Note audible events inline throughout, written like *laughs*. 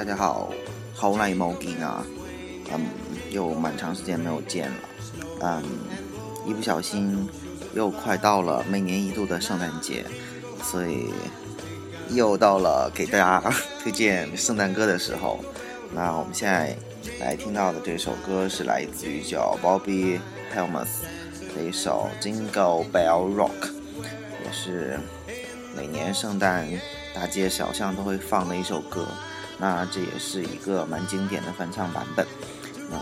大家好，好耐冇见啊，嗯，又蛮长时间没有见了，嗯，一不小心又快到了每年一度的圣诞节，所以又到了给大家 *laughs* 推荐圣诞歌的时候。那我们现在来听到的这首歌是来自于叫 Bobby Helms 的一首 Jingle Bell Rock，也是每年圣诞。大街小巷都会放的一首歌，那这也是一个蛮经典的翻唱版本。嗯，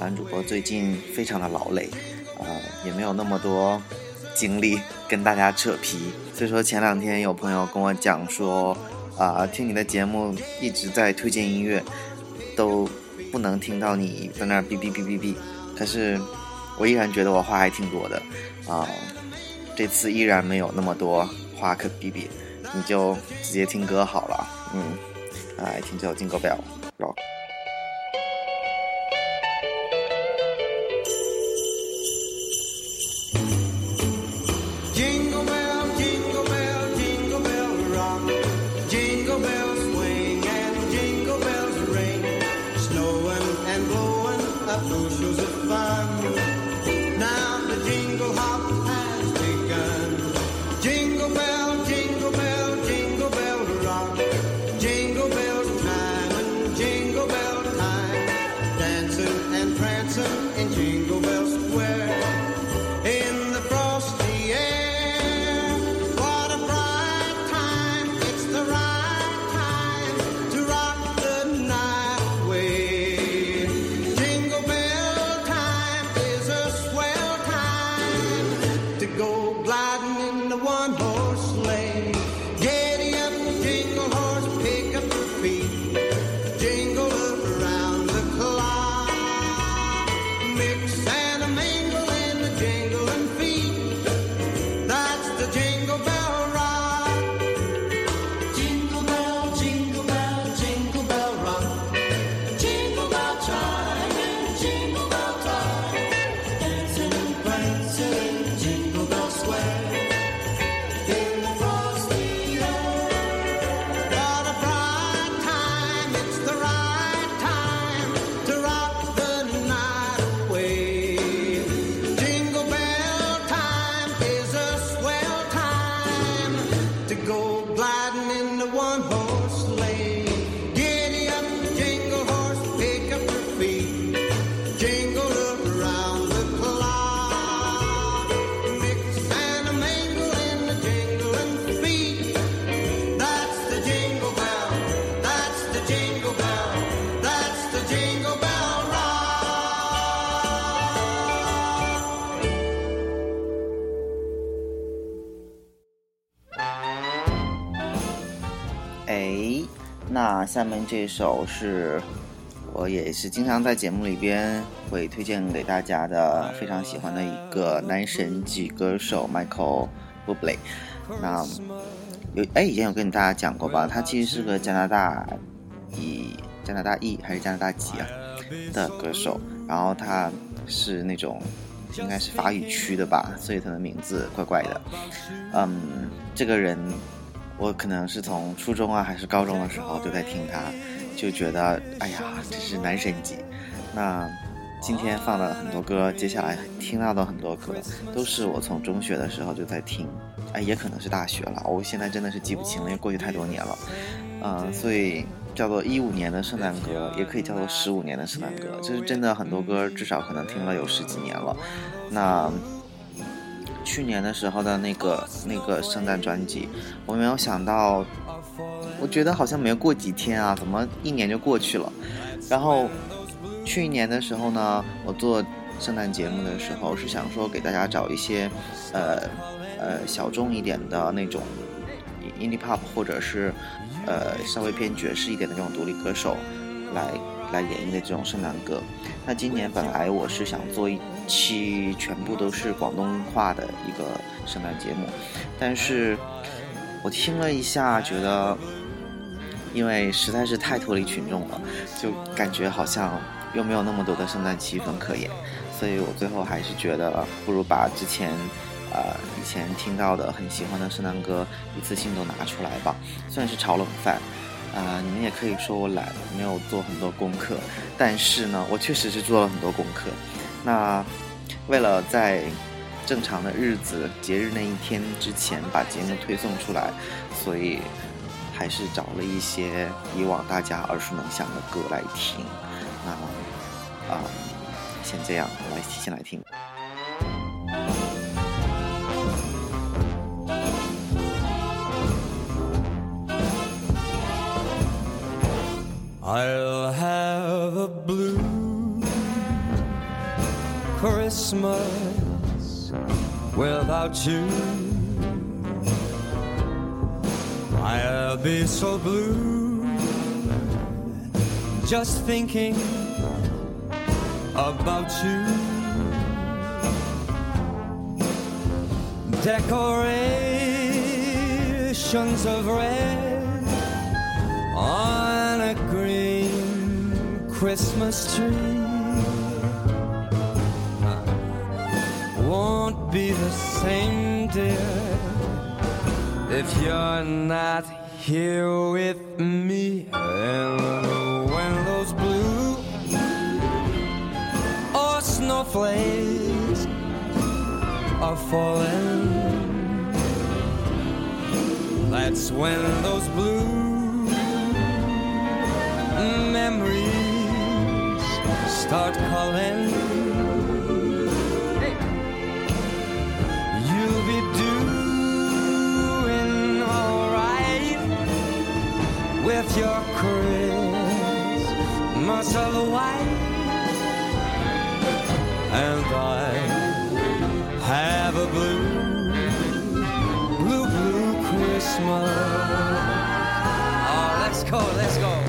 男主播最近非常的劳累，呃，也没有那么多精力跟大家扯皮。所以说前两天有朋友跟我讲说，啊，听你的节目一直在推荐音乐，都不能听到你在那哔哔哔哔哔。可是我依然觉得我话还挺多的，啊，这次依然没有那么多话可哔哔。你就直接听歌好了，嗯，来听这首《金歌表》，rock 下面这首是我也是经常在节目里边会推荐给大家的，非常喜欢的一个男神级歌手 Michael Bublé。那有哎，以前有跟大家讲过吧？他其实是个加拿大裔加拿大裔还是加拿大籍啊的歌手，然后他是那种应该是法语区的吧，所以他的名字怪怪的。嗯，这个人。我可能是从初中啊，还是高中的时候就在听他，就觉得哎呀，这是男神级。那今天放的很多歌，接下来听到的很多歌，都是我从中学的时候就在听，哎，也可能是大学了，我现在真的是记不清了，因为过去太多年了。嗯，所以叫做一五年的圣诞歌，也可以叫做十五年的圣诞歌，就是真的很多歌，至少可能听了有十几年了。那。去年的时候的那个那个圣诞专辑，我没有想到，我觉得好像没有过几天啊，怎么一年就过去了？然后去年的时候呢，我做圣诞节目的时候是想说给大家找一些，呃呃小众一点的那种 indie pop 或者是呃稍微偏爵士一点的这种独立歌手来来演绎的这种圣诞歌。那今年本来我是想做一。期全部都是广东话的一个圣诞节目，但是我听了一下，觉得因为实在是太脱离群众了，就感觉好像又没有那么多的圣诞气氛可言，所以我最后还是觉得不如把之前呃以前听到的很喜欢的圣诞歌一次性都拿出来吧，算是炒冷饭。啊，你们也可以说我懒，没有做很多功课，但是呢，我确实是做了很多功课。那为了在正常的日子、节日那一天之前把节目推送出来，所以还是找了一些以往大家耳熟能详的歌来听。那啊，先这样，我来先来听。I'll have a blue Christmas without you. I'll be so blue just thinking about you. Decorations of red on a Christmas tree won't be the same, dear, if you're not here with me. And when those blue or snowflakes are falling, that's when those blue memories start calling. You'll be doing alright with your Christmas of white, and I have a blue, blue, blue Christmas. Oh, let's go, let's go.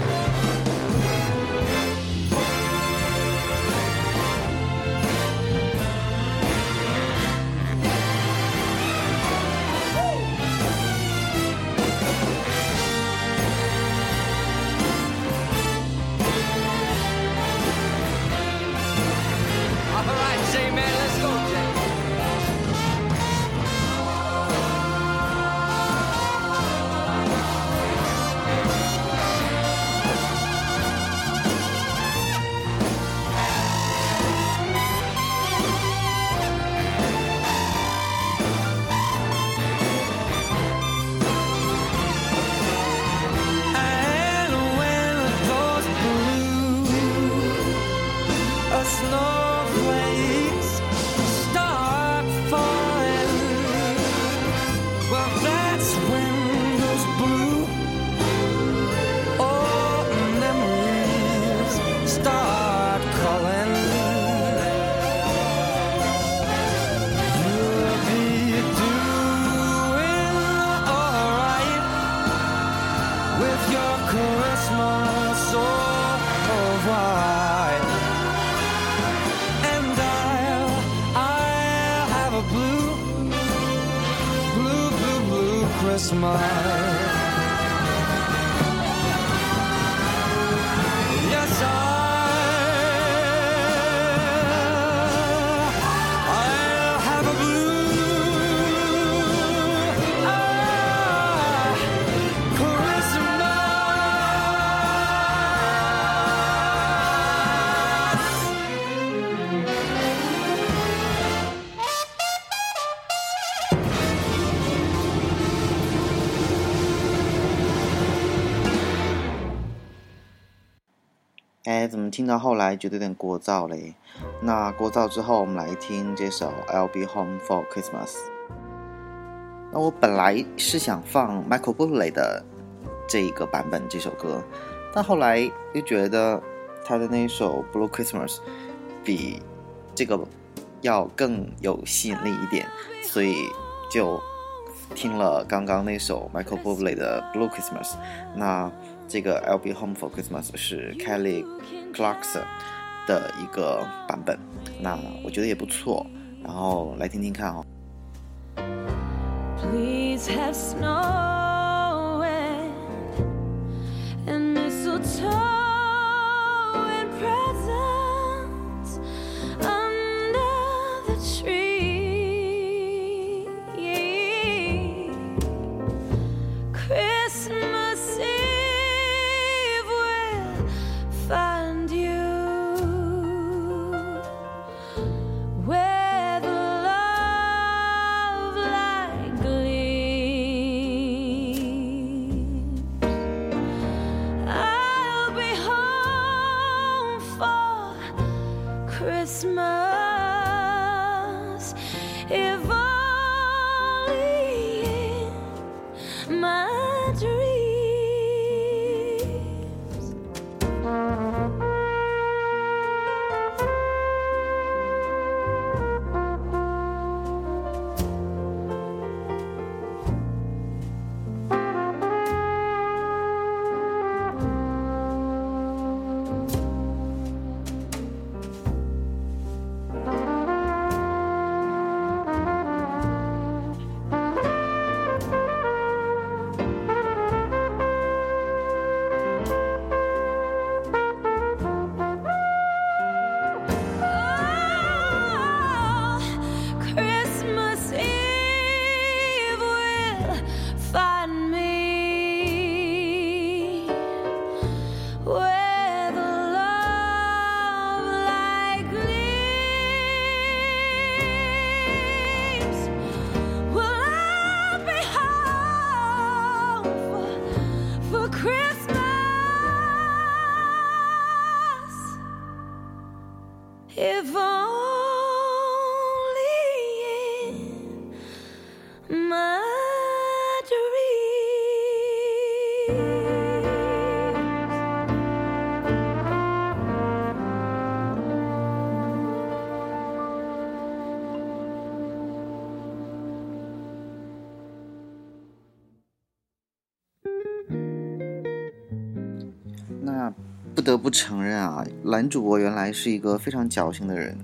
smile. 听到后来觉得有点聒噪嘞？那聒噪之后，我们来听这首《I'll Be Home for Christmas》。那我本来是想放 Michael Bublé 的这一个版本这首歌，但后来又觉得他的那首《Blue Christmas》比这个要更有吸引力一点，所以就听了刚刚那首 Michael Bublé 的《Blue Christmas》。那这个《I'll Be Home for Christmas》是 Kelly Clarkson 的一个版本，那我觉得也不错，然后来听听看哦。Please have snow and, mistletoe. 不得不承认啊，男主播原来是一个非常矫情的人，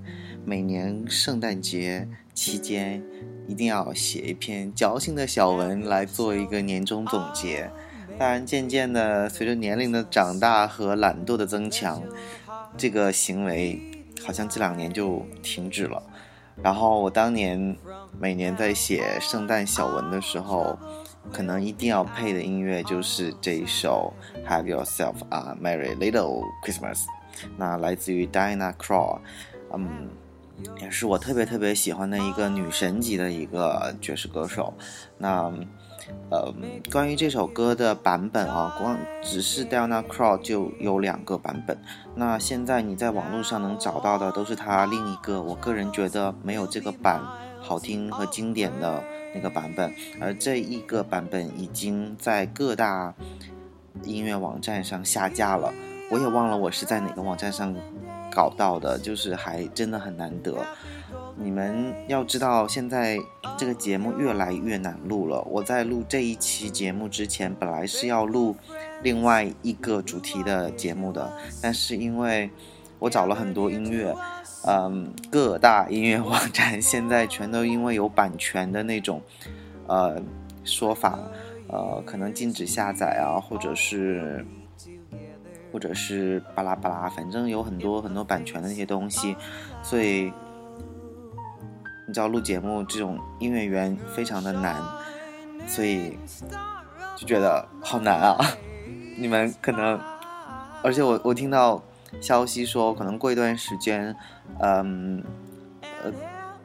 每年圣诞节期间一定要写一篇矫情的小文来做一个年终总结。当然，渐渐的随着年龄的长大和懒惰的增强，这个行为好像这两年就停止了。然后我当年每年在写圣诞小文的时候，可能一定要配的音乐就是这一首《Have Yourself a Merry Little Christmas》，那来自于 Diana Krall，嗯，也是我特别特别喜欢的一个女神级的一个爵士歌手。那呃，关于这首歌的版本啊，光只是 Diana Krall 就有两个版本。那现在你在网络上能找到的都是她另一个，我个人觉得没有这个版好听和经典的那个版本。而这一个版本已经在各大音乐网站上下架了，我也忘了我是在哪个网站上搞到的，就是还真的很难得。你们要知道，现在这个节目越来越难录了。我在录这一期节目之前，本来是要录另外一个主题的节目的，但是因为我找了很多音乐，嗯，各大音乐网站现在全都因为有版权的那种，呃，说法，呃，可能禁止下载啊，或者是，或者是巴拉巴拉，反正有很多很多版权的那些东西，所以。你知道录节目这种音乐源非常的难，所以就觉得好难啊！*laughs* 你们可能，而且我我听到消息说，可能过一段时间，嗯，呃，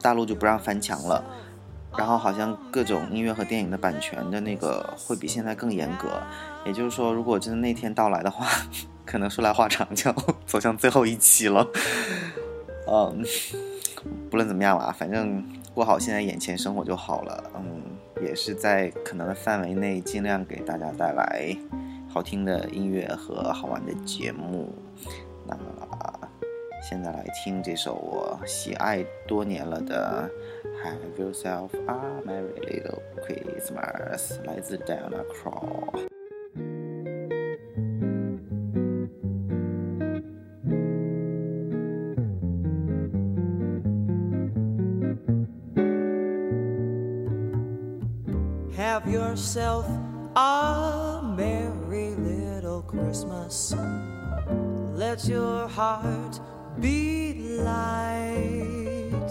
大陆就不让翻墙了，然后好像各种音乐和电影的版权的那个会比现在更严格。也就是说，如果真的那天到来的话，*laughs* 可能说来话长，就走向最后一期了。嗯。不论怎么样吧，反正过好现在眼前生活就好了。嗯，也是在可能的范围内，尽量给大家带来好听的音乐和好玩的节目。那么，现在来听这首我喜爱多年了的《Have Yourself a Merry Little Christmas》，来自 Diana Krall。 Have yourself a merry little Christmas. Let your heart be light.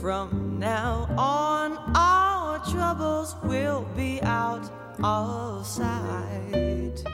From now on, our troubles will be out of sight.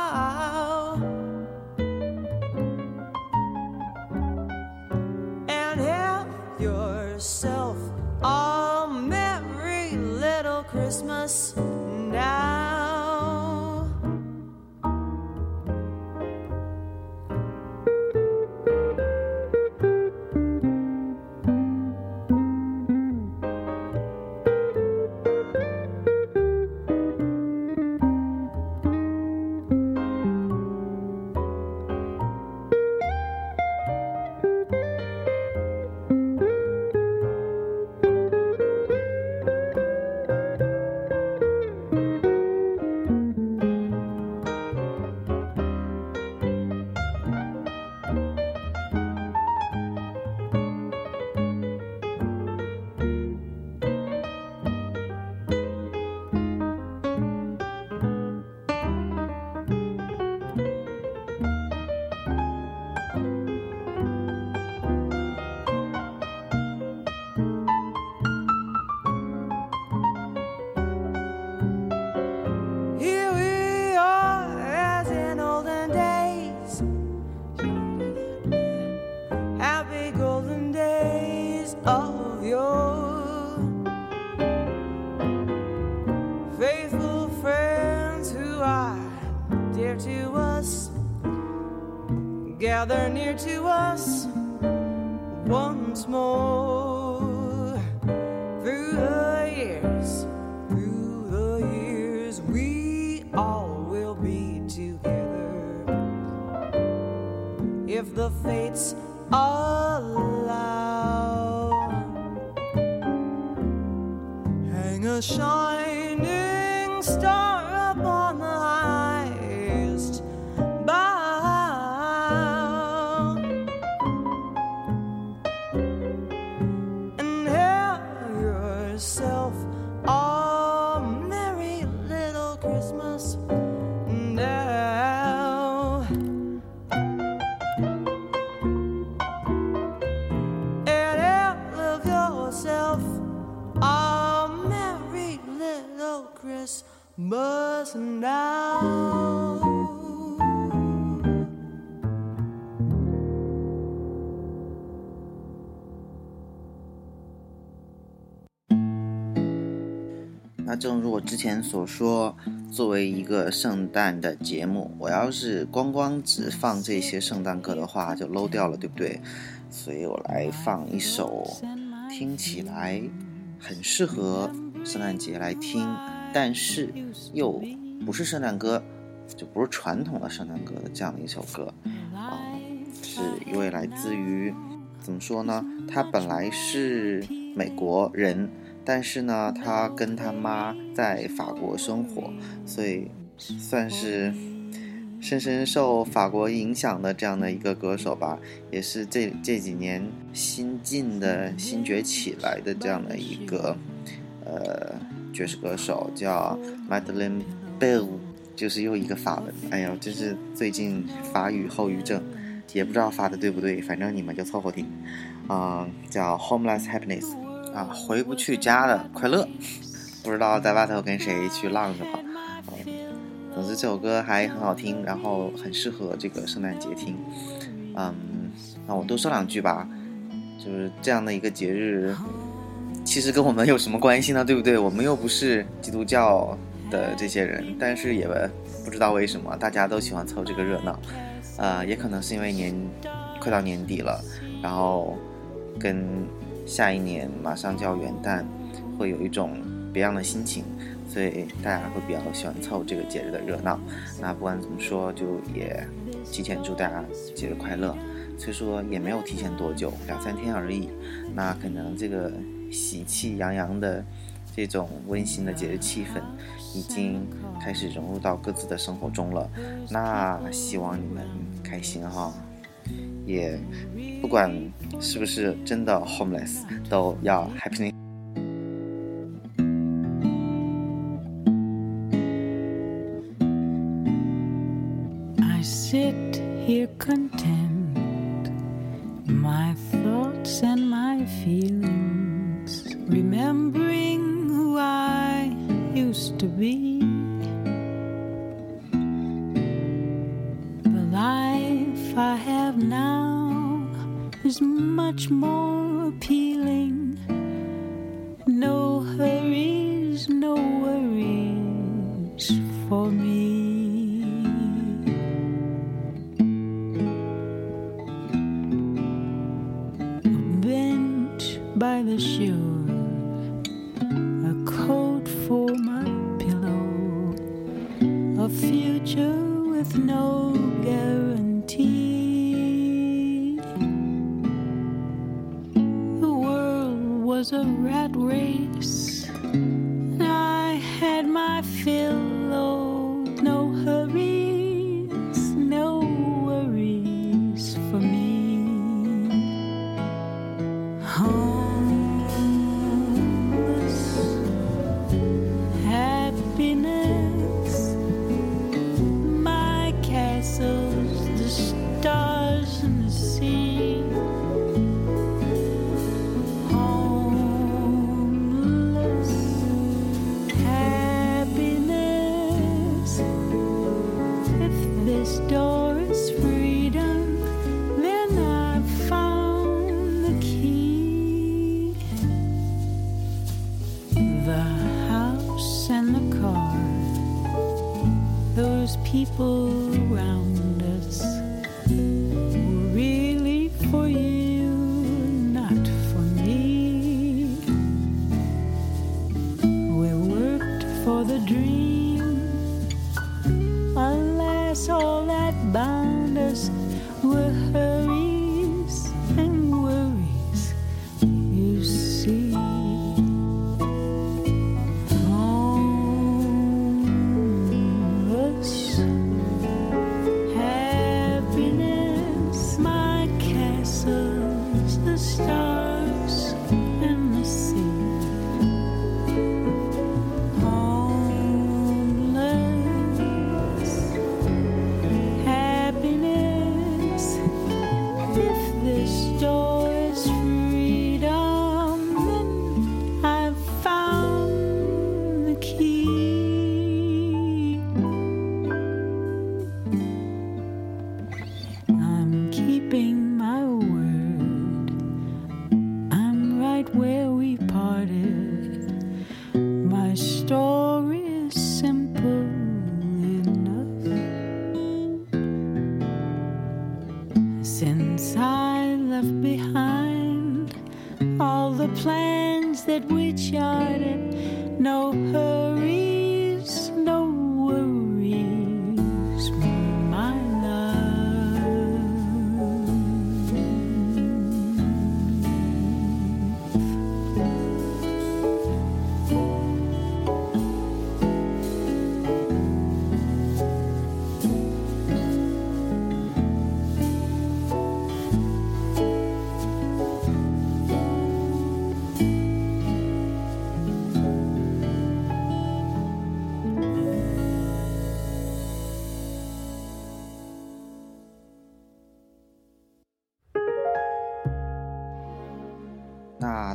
Gather near to us once more. Through the years, through the years, we all will be together if the fates allow. Hang a shining 那正如我之前所说，作为一个圣诞的节目，我要是光光只放这些圣诞歌的话，就 low 掉了，对不对？所以我来放一首听起来很适合圣诞节来听，但是又不是圣诞歌，就不是传统的圣诞歌的这样的一首歌啊、是一位来自于怎么说呢？他本来是美国人。但是呢，他跟他妈在法国生活，所以算是深深受法国影响的这样的一个歌手吧，也是这这几年新晋的新崛起来的这样的一个呃爵士歌手，叫 Madeleine Bell，就是又一个法文，哎呀，真是最近法语后遗症，也不知道发的对不对，反正你们就凑合听，啊、叫 Homeless Happiness。啊，回不去家的快乐，不知道在外头跟谁去浪着吧。总之这首歌还很好听，然后很适合这个圣诞节听。嗯，那我多说两句吧，就是这样的一个节日，其实跟我们有什么关系呢？对不对？我们又不是基督教的这些人，但是也不知道为什么大家都喜欢凑这个热闹。呃，也可能是因为年快到年底了，然后跟下一年马上就要元旦，会有一种别样的心情，所以大家会比较喜欢凑这个节日的热闹。那不管怎么说，就也提前祝大家节日快乐。虽说也没有提前多久，两三天而已，那可能这个喜气洋洋的这种温馨的节日气氛，已经开始融入到各自的生活中了。那希望你们开心哈，也不管是不是真的 homeless，都要 happy。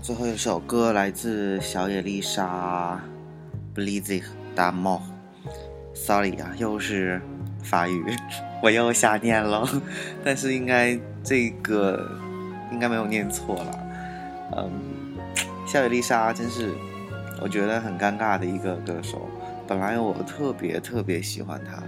最后一首歌来自小野丽莎 b l i z z d a m o Sorry 啊，又是法语，*laughs* 我又瞎念了，*laughs* 但是应该这个应该没有念错了。嗯，小野丽莎真是我觉得很尴尬的一个歌手。本来我特别特别喜欢她，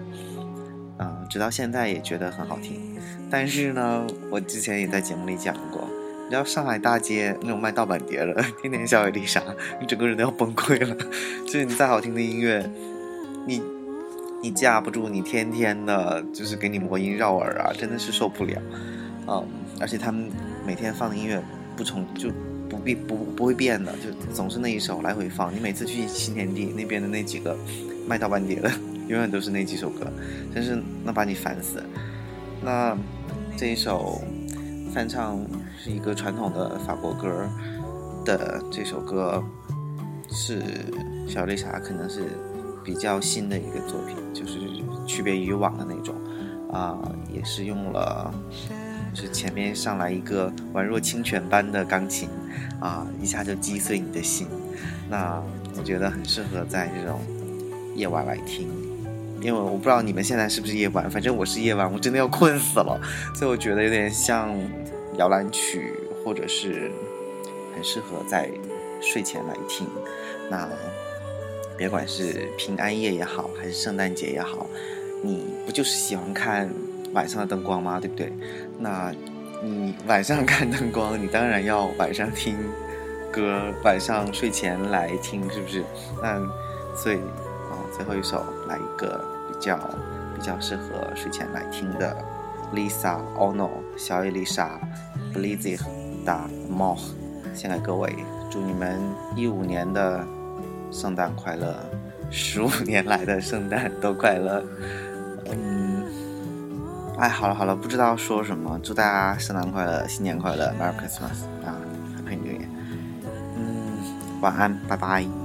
嗯，直到现在也觉得很好听。但是呢，我之前也在节目里讲过，你知道上海大街那种卖盗版碟的，*laughs* 天天小野丽莎，你整个人都要崩溃了。*laughs* 就是你再好听的音乐，你你架不住你天天的，就是给你魔音绕耳啊，真的是受不了。嗯，而且他们每天放的音乐不重就不必不不会变的，就总是那一首来回放。你每次去新天地那边的那几个卖盗版碟的，*laughs* 永远都是那几首歌，真是能把你烦死。那这一首翻唱是一个传统的法国歌儿的这首歌，是小丽莎可能是比较新的一个作品，就是区别于以往的那种啊、也是用了。是前面上来一个宛若清泉般的钢琴，啊，一下就击碎你的心。那我觉得很适合在这种夜晚来听，因为我不知道你们现在是不是夜晚，反正我是夜晚，我真的要困死了，所以我觉得有点像摇篮曲，或者是很适合在睡前来听。那别管是平安夜也好，还是圣诞节也好，你不就是喜欢看晚上的灯光吗？对不对？那你晚上看灯光，你当然要晚上听歌，晚上睡前来听，是不是？那所以啊，最后一首来一个比较比较适合睡前来听的，Lisa Ono 小野丽莎 l i z z y 的 m o 献给各位，祝你们一五年的圣诞快乐，十五年来的圣诞都快乐。嗯，哎，好了好了，不知道说什么，祝大家圣诞快乐，新年快乐，Merry Christmas 啊，Happy New Year。嗯，晚安，拜拜。